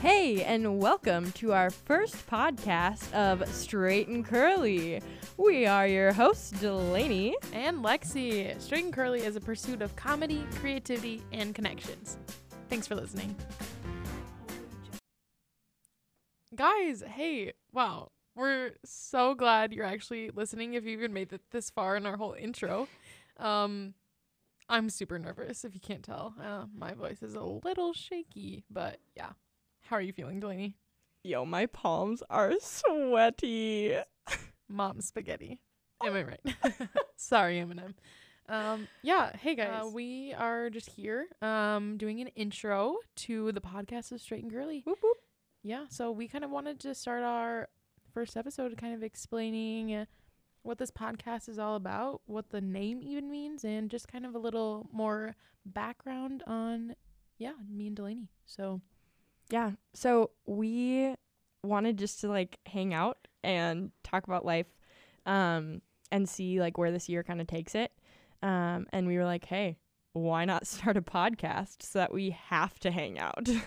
Hey, and welcome to our first podcast of Straight and Curly. We are your hosts, Delaney. And Lexi. Straight and Curly is a pursuit of comedy, creativity, and connections. Thanks for listening. Guys, hey, wow. We're so glad you're actually listening if you even made it this far in our whole intro. Um I'm super nervous if you can't tell. Uh, my voice is a little shaky, but yeah. How are you feeling, Delaney? Yo, my palms are sweaty. Mom spaghetti. Am I right? Sorry, Eminem. Um, yeah. Hey guys, uh, we are just here, um, doing an intro to the podcast of Straight and Curly. Whoop, whoop. Yeah. So we kind of wanted to start our first episode, kind of explaining uh, what this podcast is all about, what the name even means, and just kind of a little more background on, yeah, me and Delaney. So Yeah, so we wanted just to like hang out and talk about life um, and see like where this year kind of takes it. Um, and we were like, hey, why not start a podcast so that we have to hang out?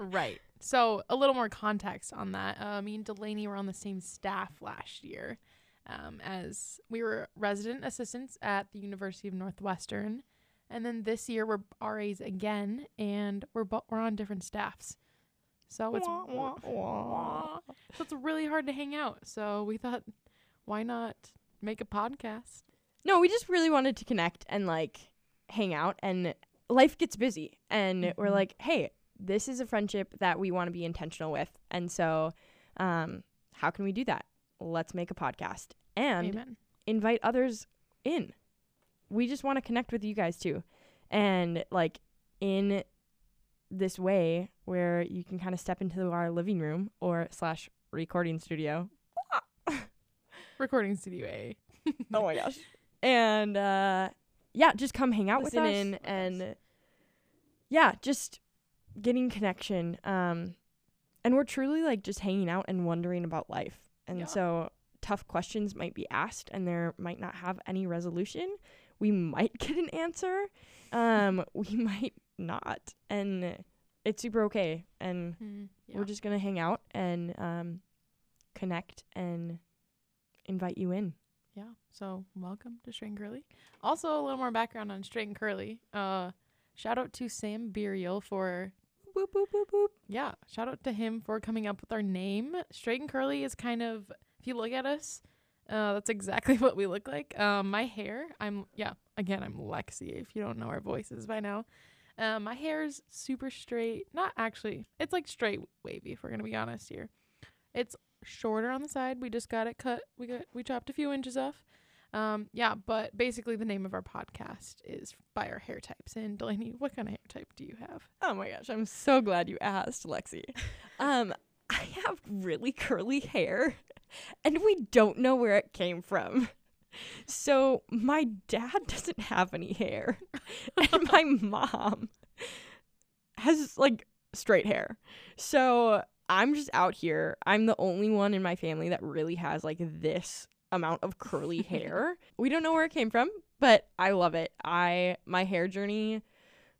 Right. So a little more context on that. Uh, me and Delaney were on the same staff last year, um, as we were resident assistants at the University of Northwestern, and then this year we're RAs again, and we're bo- we're on different staffs. So it's Wah, wah, wah. so it's really hard to hang out. So we thought, why not make a podcast? No, we just really wanted to connect and like hang out and life gets busy and we're Mhm. like, "Hey, this is a friendship that we want to be intentional with." And so, um how can we do that? Let's make a podcast and Amen. invite others in. We just want to connect with you guys too. And like in this way where you can kind of step into our living room or slash recording studio. Recording Studio A. Oh my gosh. And uh yeah, just come hang out Listen with us in with us. and yeah, just getting connection. Um and we're truly like just hanging out and wondering about life. And Yeah. so tough questions might be asked and there might not have any resolution. We might get an answer. Um we might not. And it's super okay. And Mm, yeah. we're just going to hang out and um connect and invite you in. Yeah. So welcome to Straight and Curly. Also, a little more background on Straight and Curly. Uh, shout out to Sam Burial for Boop boop boop boop. yeah. Shout out to him for coming up with our name. Straight and Curly is kind of if you look at us, uh, that's exactly what we look like. Um, my hair. I'm yeah. Again, I'm Lexi. If you don't know our voices by now. Um, my hair is super straight. Not actually. It's like straight wavy. If we're gonna be honest here, it's shorter on the side. We just got it cut. We got we chopped a few inches off. Um, yeah, but basically the name of our podcast is by our hair types. And Delaney, what kind of hair type do you have? Oh my gosh, I'm so glad you asked, Lexi. Um, have really curly hair, and we don't know where it came from. So my dad doesn't have any hair, and my mom has like straight hair. So I'm just out here. I'm the only one in my family that really has like this amount of curly hair. we don't know where it came from, but I love it. I my hair journey,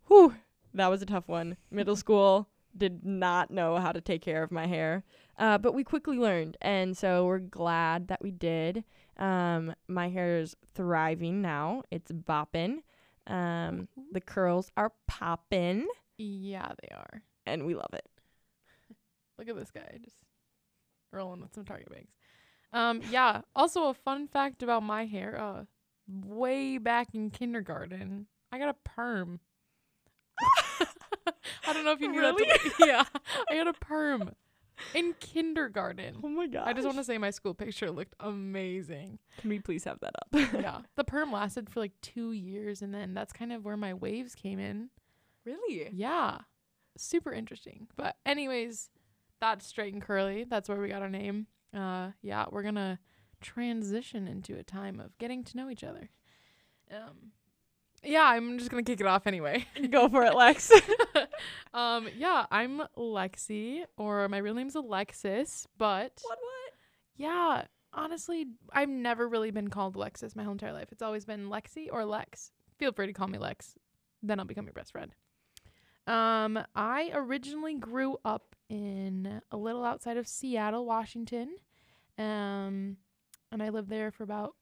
whew, that was a tough one. Middle school did not know how to take care of my hair, uh, but we quickly learned, and so we're glad that we did. Um, my hair is thriving now. It's bopping. Um, the curls are popping, Yeah, they are. and we love it. Look at this guy just rolling with some Target bags. Um, yeah. Also, a fun fact about my hair. Uh, way back in kindergarten, I got a perm. I don't know if you knew Really? that. yeah, I had a perm in kindergarten. Oh my god! I just want to say my school picture looked amazing. Can we please have that up? yeah, the perm lasted for like two years, and then that's kind of where my waves came in. really? Yeah. Super interesting. But anyways, that's straight and curly. That's where we got our name. Uh yeah, we're gonna transition into a time of getting to know each other. Um yeah, I'm just gonna kick it off anyway. Go for it, Lex. um, yeah, I'm Lexi, or my real name's Alexis, but what? What? yeah, honestly, I've never really been called Alexis my whole entire life. It's always been Lexi or Lex. Feel free to call me Lex. Then I'll become your best friend. Um, I originally grew up in a little outside of Seattle, Washington. Um, and I lived there for about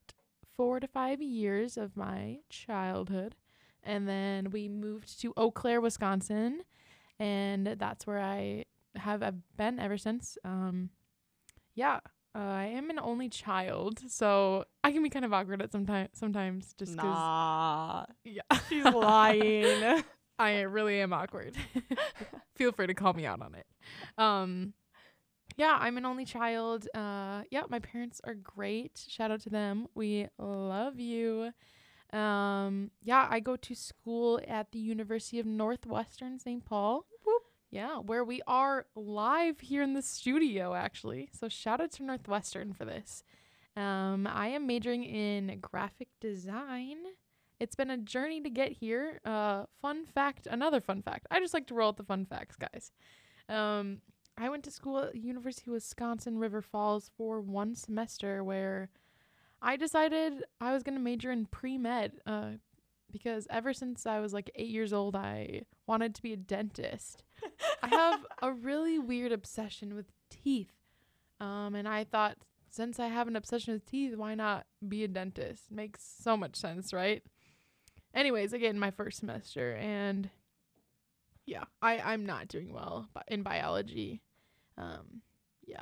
four to five years of my childhood. And then we moved to Eau Claire, Wisconsin, and that's where I have I've been ever since. Um, yeah, uh, I am an only child, so I can be kind of awkward at sometimes. Sometimes, just because. Nah, Yeah, she's lying. I really am awkward. Feel free to call me out on it. Um, yeah, I'm an only child. Uh, yeah, my parents are great. Shout out to them. We love you. Um, yeah, I go to school at the University of Northwestern St. Paul. Whoop. Yeah, where we are live here in the studio, actually. So shout out to Northwestern for this. Um, I am majoring in graphic design. It's been a journey to get here. Uh, fun fact, another fun fact. I just like to roll with the fun facts, guys. Um, I went to school at University of Wisconsin River Falls for one semester where I decided I was going to major in pre-med uh, because ever since I was like 8 years old I wanted to be a dentist. I have a really weird obsession with teeth. Um, and I thought since I have an obsession with teeth, why not be a dentist? Makes so much sense, right? Anyways, again, my first semester and yeah, I I'm not doing well in biology. Um, yeah.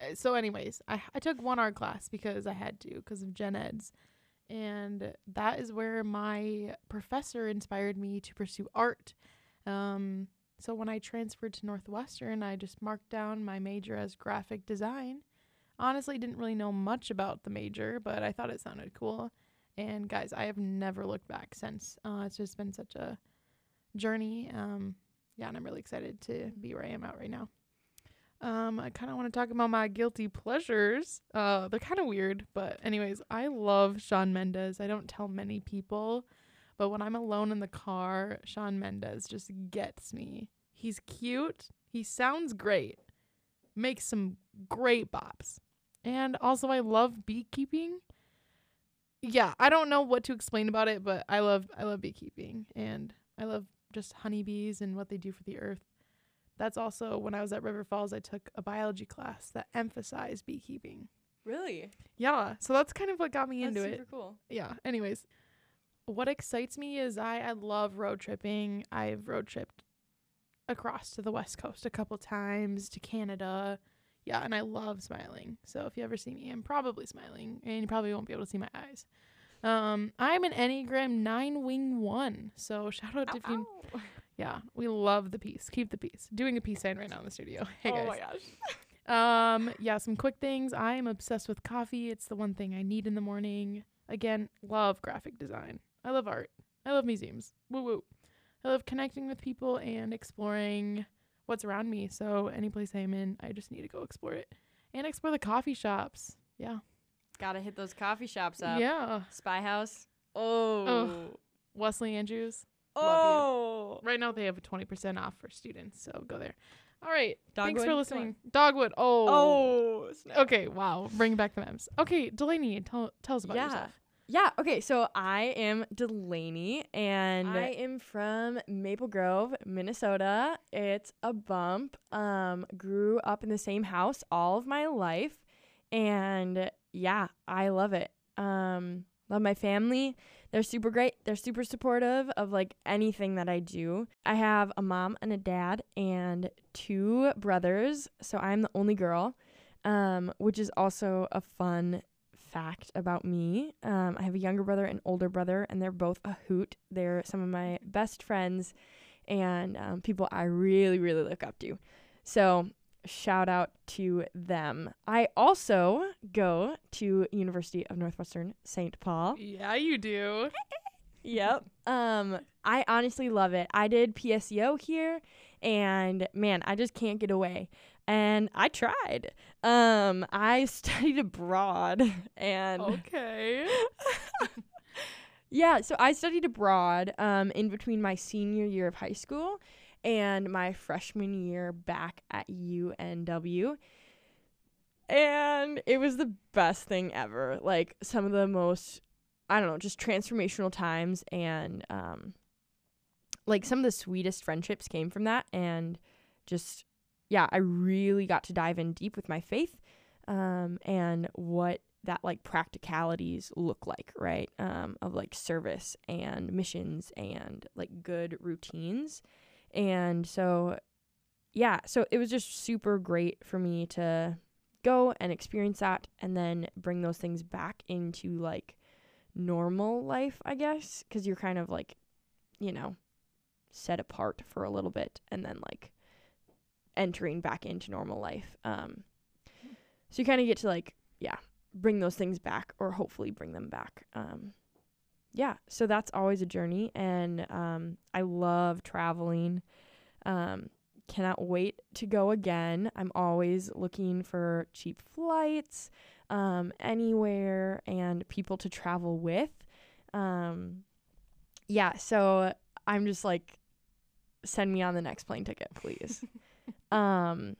Uh, So anyways, I I took one art class because I had to because of gen eds. And that is where my professor inspired me to pursue art. Um, so when I transferred to Northwestern, I just marked down my major as graphic design. Honestly, didn't really know much about the major, but I thought it sounded cool. And guys, I have never looked back since. Uh, it's just been such a journey. Um, yeah, and I'm really excited to be where I am at right now. Um, I kind of want to talk about my guilty pleasures. Uh, they're kind of weird, but anyways, I love Shawn Mendes. I don't tell many people, but when I'm alone in the car, Shawn Mendes just gets me. He's cute. He sounds great. Makes some great bops. And also I love beekeeping. Yeah, I don't know what to explain about it, but I love I love beekeeping and I love just honeybees and what they do for the earth. That's also when I was at River Falls, I took a biology class that emphasized beekeeping. really? Yeah, so that's kind of what got me That's into super it. cool. Yeah. Anyways, what excites me is I I love road tripping. I've road tripped across to the west coast a couple times to Canada. Yeah, and I love smiling. So if you ever see me, I'm probably smiling, and you probably won't be able to see my eyes. Um, I'm an Enneagram Nine Wing One. So shout out if you. Ow. Yeah, we love the piece. Keep the peace. Doing a peace sign right now in the studio. Hey guys. oh my gosh. Um, yeah, some quick things. I am obsessed with coffee. It's the one thing I need in the morning. Again, love graphic design. I love art. I love museums. Woo woo. I love connecting with people and exploring what's around me. So any place I'm in, I just need to go explore it and explore the coffee shops. Yeah. Gotta hit those coffee shops up. Yeah. Spyhouse. Oh. Wesley Andrews. Oh. Right now they have a 20% off for students, so go there. All right. Thanks for listening. Dogwood. Oh. Oh. snap. Okay, wow. Bring back the memes. Okay, Delaney, tell tell us about Yeah. yourself. Yeah, okay, so I am Delaney and I am from Maple Grove, Minnesota. It's a bump. Um grew up in the same house all of my life and yeah, I love it. Um love my family. They're super great. They're super supportive of like anything that I do. I have a mom and a dad and two brothers, so I'm the only girl. Um which is also a fun fact about me. Um, I have a younger brother and older brother, and they're both a hoot. They're some of my best friends and um, people I really, really look up to. So shout out to them. I also go to University of Northwestern St. Paul. Yeah, you do. Yep. Um, I honestly love it. I did PSEO here, and man, I just can't get away. And I tried. Um, I studied abroad, and Okay. yeah, so I studied abroad um, in between my senior year of high school and my freshman year back at UNW. And it was the best thing ever. Like some of the most, I don't know, just transformational times. And um, like some of the sweetest friendships came from that. And just yeah, I really got to dive in deep with my faith um, and what that like practicalities look like, right? Um, of like service and missions and like good routines. And so, yeah, so it was just super great for me to go and experience that and then bring those things back into like normal life, I guess, because you're kind of like, you know, set apart for a little bit and then like entering back into normal life. Um, so you kind of get to like, yeah, bring those things back or hopefully bring them back. Um, yeah, so that's always a journey, and um, I love traveling. Um, cannot wait to go again. I'm always looking for cheap flights, um, anywhere, and people to travel with. Um, yeah, so I'm just like, send me on the next plane ticket, please. um,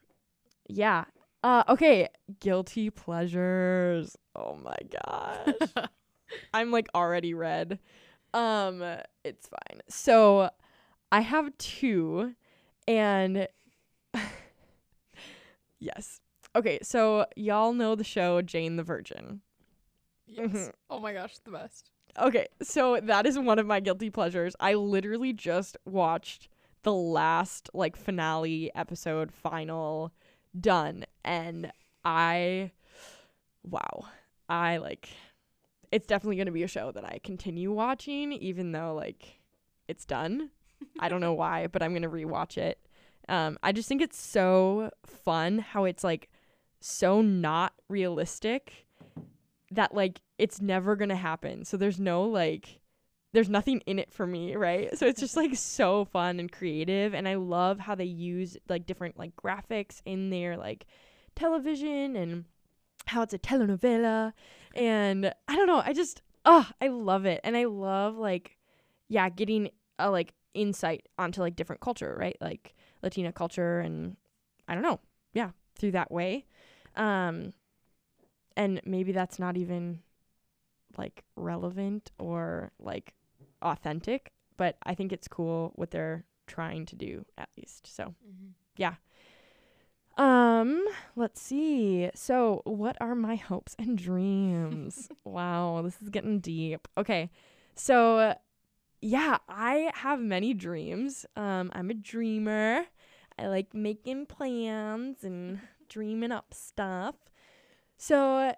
yeah. Uh, okay, guilty pleasures. Oh my gosh. I'm like already red. Um, it's fine. So I have two and yes. Okay, so y'all know the show Jane the Virgin. yes. Mhm. Oh my gosh, the best. Okay, so that is one of my guilty pleasures. I literally just watched the last like finale episode final done and I wow. I like it's definitely going to be a show that I continue watching even though like it's done. I don't know why, but I'm going to rewatch it. Um I just think it's so fun how it's like so not realistic that like it's never going to happen. So there's no like there's nothing in it for me, right? So it's just like so fun and creative and I love how they use like different like graphics in their like television and how it's a telenovela and I don't know, I just oh, I love it. And I love like yeah, getting a like insight onto like different culture, right? Like Latina culture and I don't know. Yeah, through that way. Um and maybe that's not even like relevant or like authentic, but I think it's cool what they're trying to do at least. So, um, let's see. So, what are my hopes and dreams? wow, this is getting deep. Okay. So, yeah, I have many dreams. Um, I'm a dreamer. I like making plans and dreaming up stuff. So,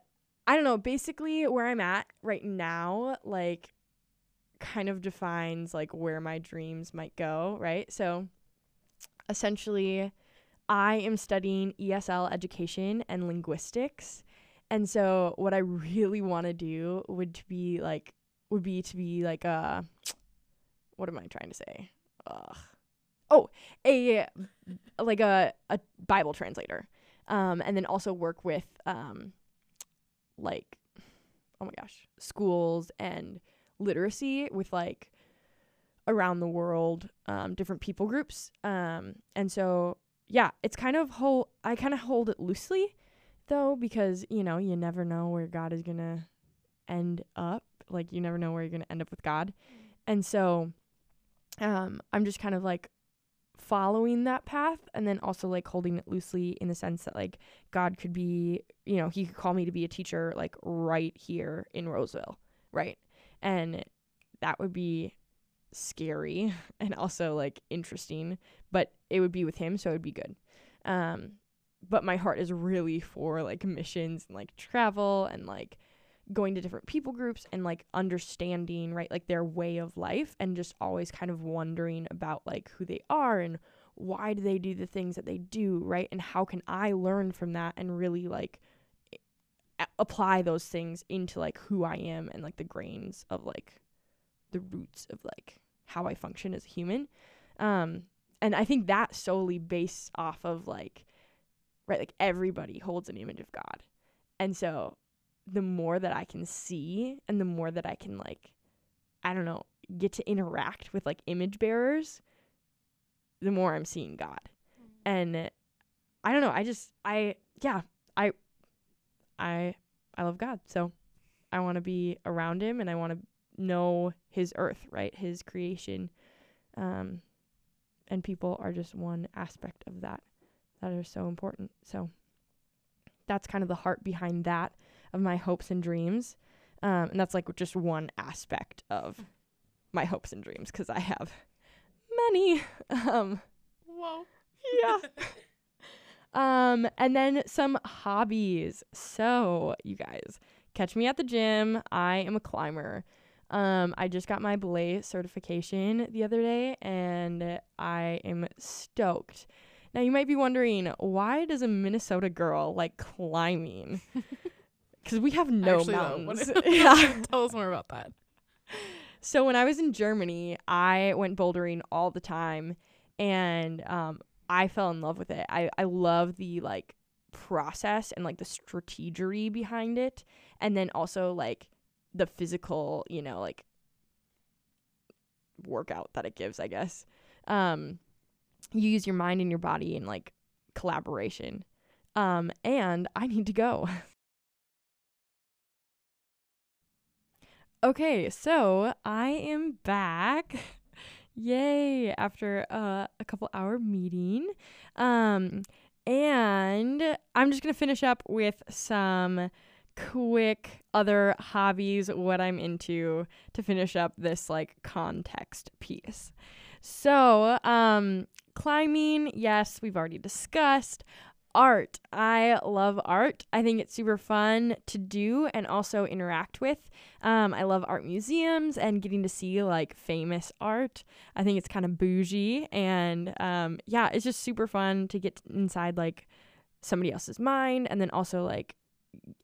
I don't know, basically where I'm at right now, like kind of defines like where my dreams might go, right? So, essentially I am studying ESL education and linguistics. And so what I really want to do would be like would be to be like a what am I trying to say? Ugh. Oh, a like a a Bible translator. Um and then also work with um like oh my gosh, schools and literacy with like around the world um different people groups. Um and so yeah, it's kind of whole I kind of hold it loosely though because, you know, you never know where God is to end up. Like you never know where you're to end up with God. And so um I'm just kind of like following that path and then also like holding it loosely in the sense that like God could be, you know, he could call me to be a teacher like right here in Roseville, right? And that would be scary and also like interesting, but it would be with him, so it would be good. Um but my heart is really for like missions and like travel and like going to different people groups and like understanding right like their way of life and just always kind of wondering about like who they are and why do they do the things that they do right and how can i learn from that and really like apply those things into like who i am and like the grains of like the roots of like how i function as a human um and i think that solely based off of like right like everybody holds an image of god and so the more that I can see and the more that I can like I don't know, get to interact with like image bearers, the more I'm seeing God. And I don't know, I just I yeah, I I I love God. So I want to be around him and I want to know his earth, right? His creation. Um and people are just one aspect of that. that are so important. So that's kind of the heart behind that of my hopes and dreams. Um, and that's like just one aspect of my hopes and dreams because I have many. Um, Whoa. yeah. um, and then some hobbies. So, you guys, catch me at the gym. I am a climber. Um, I just got my belay certification the other day and I am stoked. Now, you might be wondering, why does a Minnesota girl like climbing? Because we have no Actually, mountains. yeah. Tell us more about that. So when I was in Germany, I went bouldering all the time and um I fell in love with it. I I love the like process and like the strategery behind it and then also like the physical, you know, like workout that it gives, I guess. Um you use your mind and your body in like collaboration. Um and I need to go. Okay, so I am back. Yay, after uh, a couple hour meeting. Um and I'm just going to finish up with some quick other hobbies what I'm into to finish up this like context piece. So, um climbing, yes, we've already discussed art. I love art. I think it's super fun to do and also interact with. Um, I love art museums and getting to see like famous art. I think it's kind of bougie and um, yeah, it's just super fun to get inside like somebody else's mind and then also like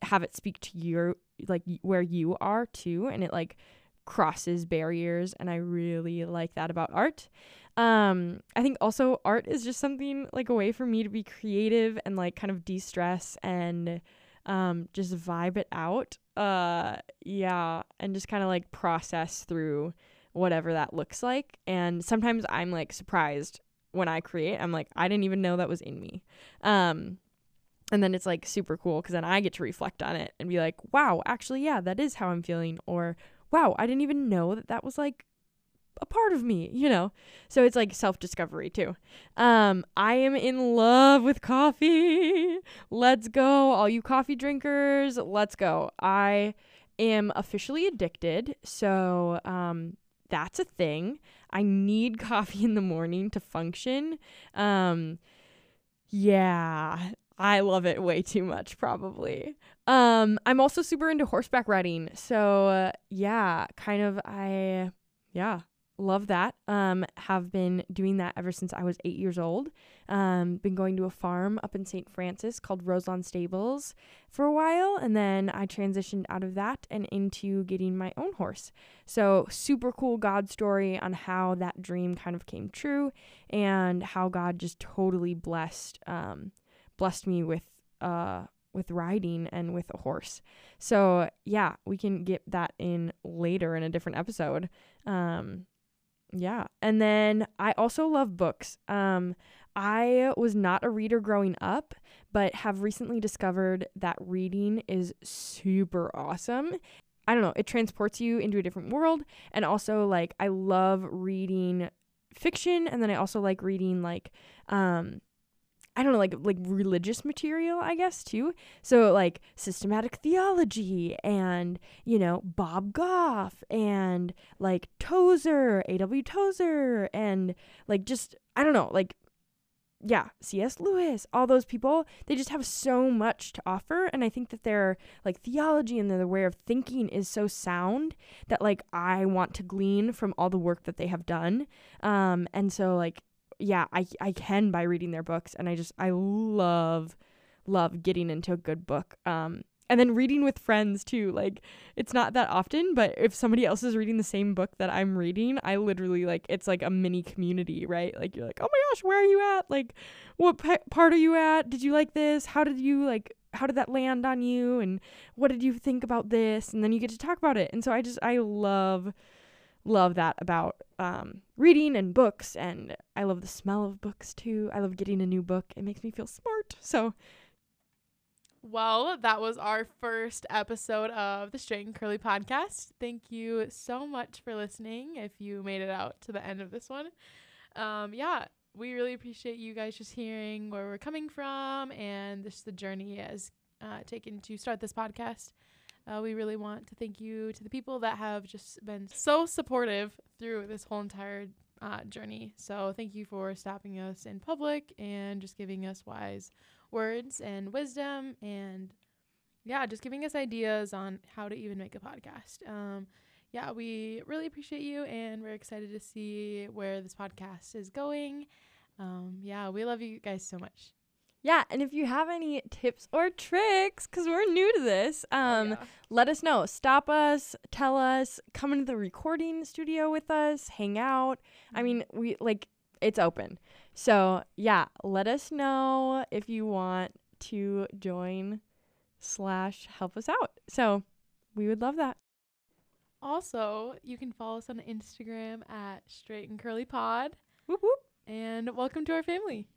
have it speak to your like where you are too and it like crosses barriers and I really like that about art. Um, I think also art is just something like a way for me to be creative and like kind of de-stress and um just vibe it out. Uh yeah, and just kind of like process through whatever that looks like. And sometimes I'm like surprised when I create. I'm like I didn't even know that was in me. Um and then it's like super cool cuz then I get to reflect on it and be like, "Wow, actually yeah, that is how I'm feeling." Or, "Wow, I didn't even know that that was like a part of me, you know. So it's like self-discovery too. Um I am in love with coffee. Let's go all you coffee drinkers. Let's go. I am officially addicted. So um that's a thing. I need coffee in the morning to function. Um yeah, I love it way too much probably. Um I'm also super into horseback riding. So uh, yeah, kind of I yeah, love that um have been doing that ever since i was eight years old um been going to a farm up in st francis called roselawn stables for a while and then i transitioned out of that and into getting my own horse so super cool god story on how that dream kind of came true and how god just totally blessed um blessed me with uh with riding and with a horse so yeah we can get that in later in a different episode um yeah. And then I also love books. Um I was not a reader growing up, but have recently discovered that reading is super awesome. I don't know, it transports you into a different world and also like I love reading fiction and then I also like reading like um I don't know, like like religious material, I guess too. So like systematic theology and you know Bob Goff and like Tozer, A.W. Tozer, and like just I don't know, like yeah, C.S. Lewis, all those people, they just have so much to offer, and I think that their like theology and their way of thinking is so sound that like I want to glean from all the work that they have done. Um, and so like yeah, I I can by reading their books and I just I love love getting into a good book. Um and then reading with friends too. Like it's not that often, but if somebody else is reading the same book that I'm reading, I literally like it's like a mini community, right? Like you're like, "Oh my gosh, where are you at? Like what pa- part are you at? Did you like this? How did you like how did that land on you and what did you think about this?" And then you get to talk about it. And so I just I love love that about um, reading and books and i love the smell of books too i love getting a new book it makes me feel smart so Well, that was our first episode of the Straight and Curly podcast. Thank you so much for listening. If you made it out to the end of this one, um, yeah, we really appreciate you guys just hearing where we're coming from and just the journey as uh, taken to start this podcast. Uh, we really want to thank you to the people that have just been so supportive through this whole entire uh, journey. So thank you for stopping us in public and just giving us wise words and wisdom and yeah, just giving us ideas on how to even make a podcast. Um, yeah, we really appreciate you and we're excited to see where this podcast is going. Um, yeah, we love you guys so much. Yeah, and if you have any tips or tricks, because we're new to this, um, yeah. let us know. Stop us, tell us, come into the recording studio with us, hang out. I mean, we like it's open. So yeah, let us know if you want to join slash help us out. So we would love that. Also, you can follow us on Instagram at Straight and Curly Pod. Whoop whoop. And welcome to our family.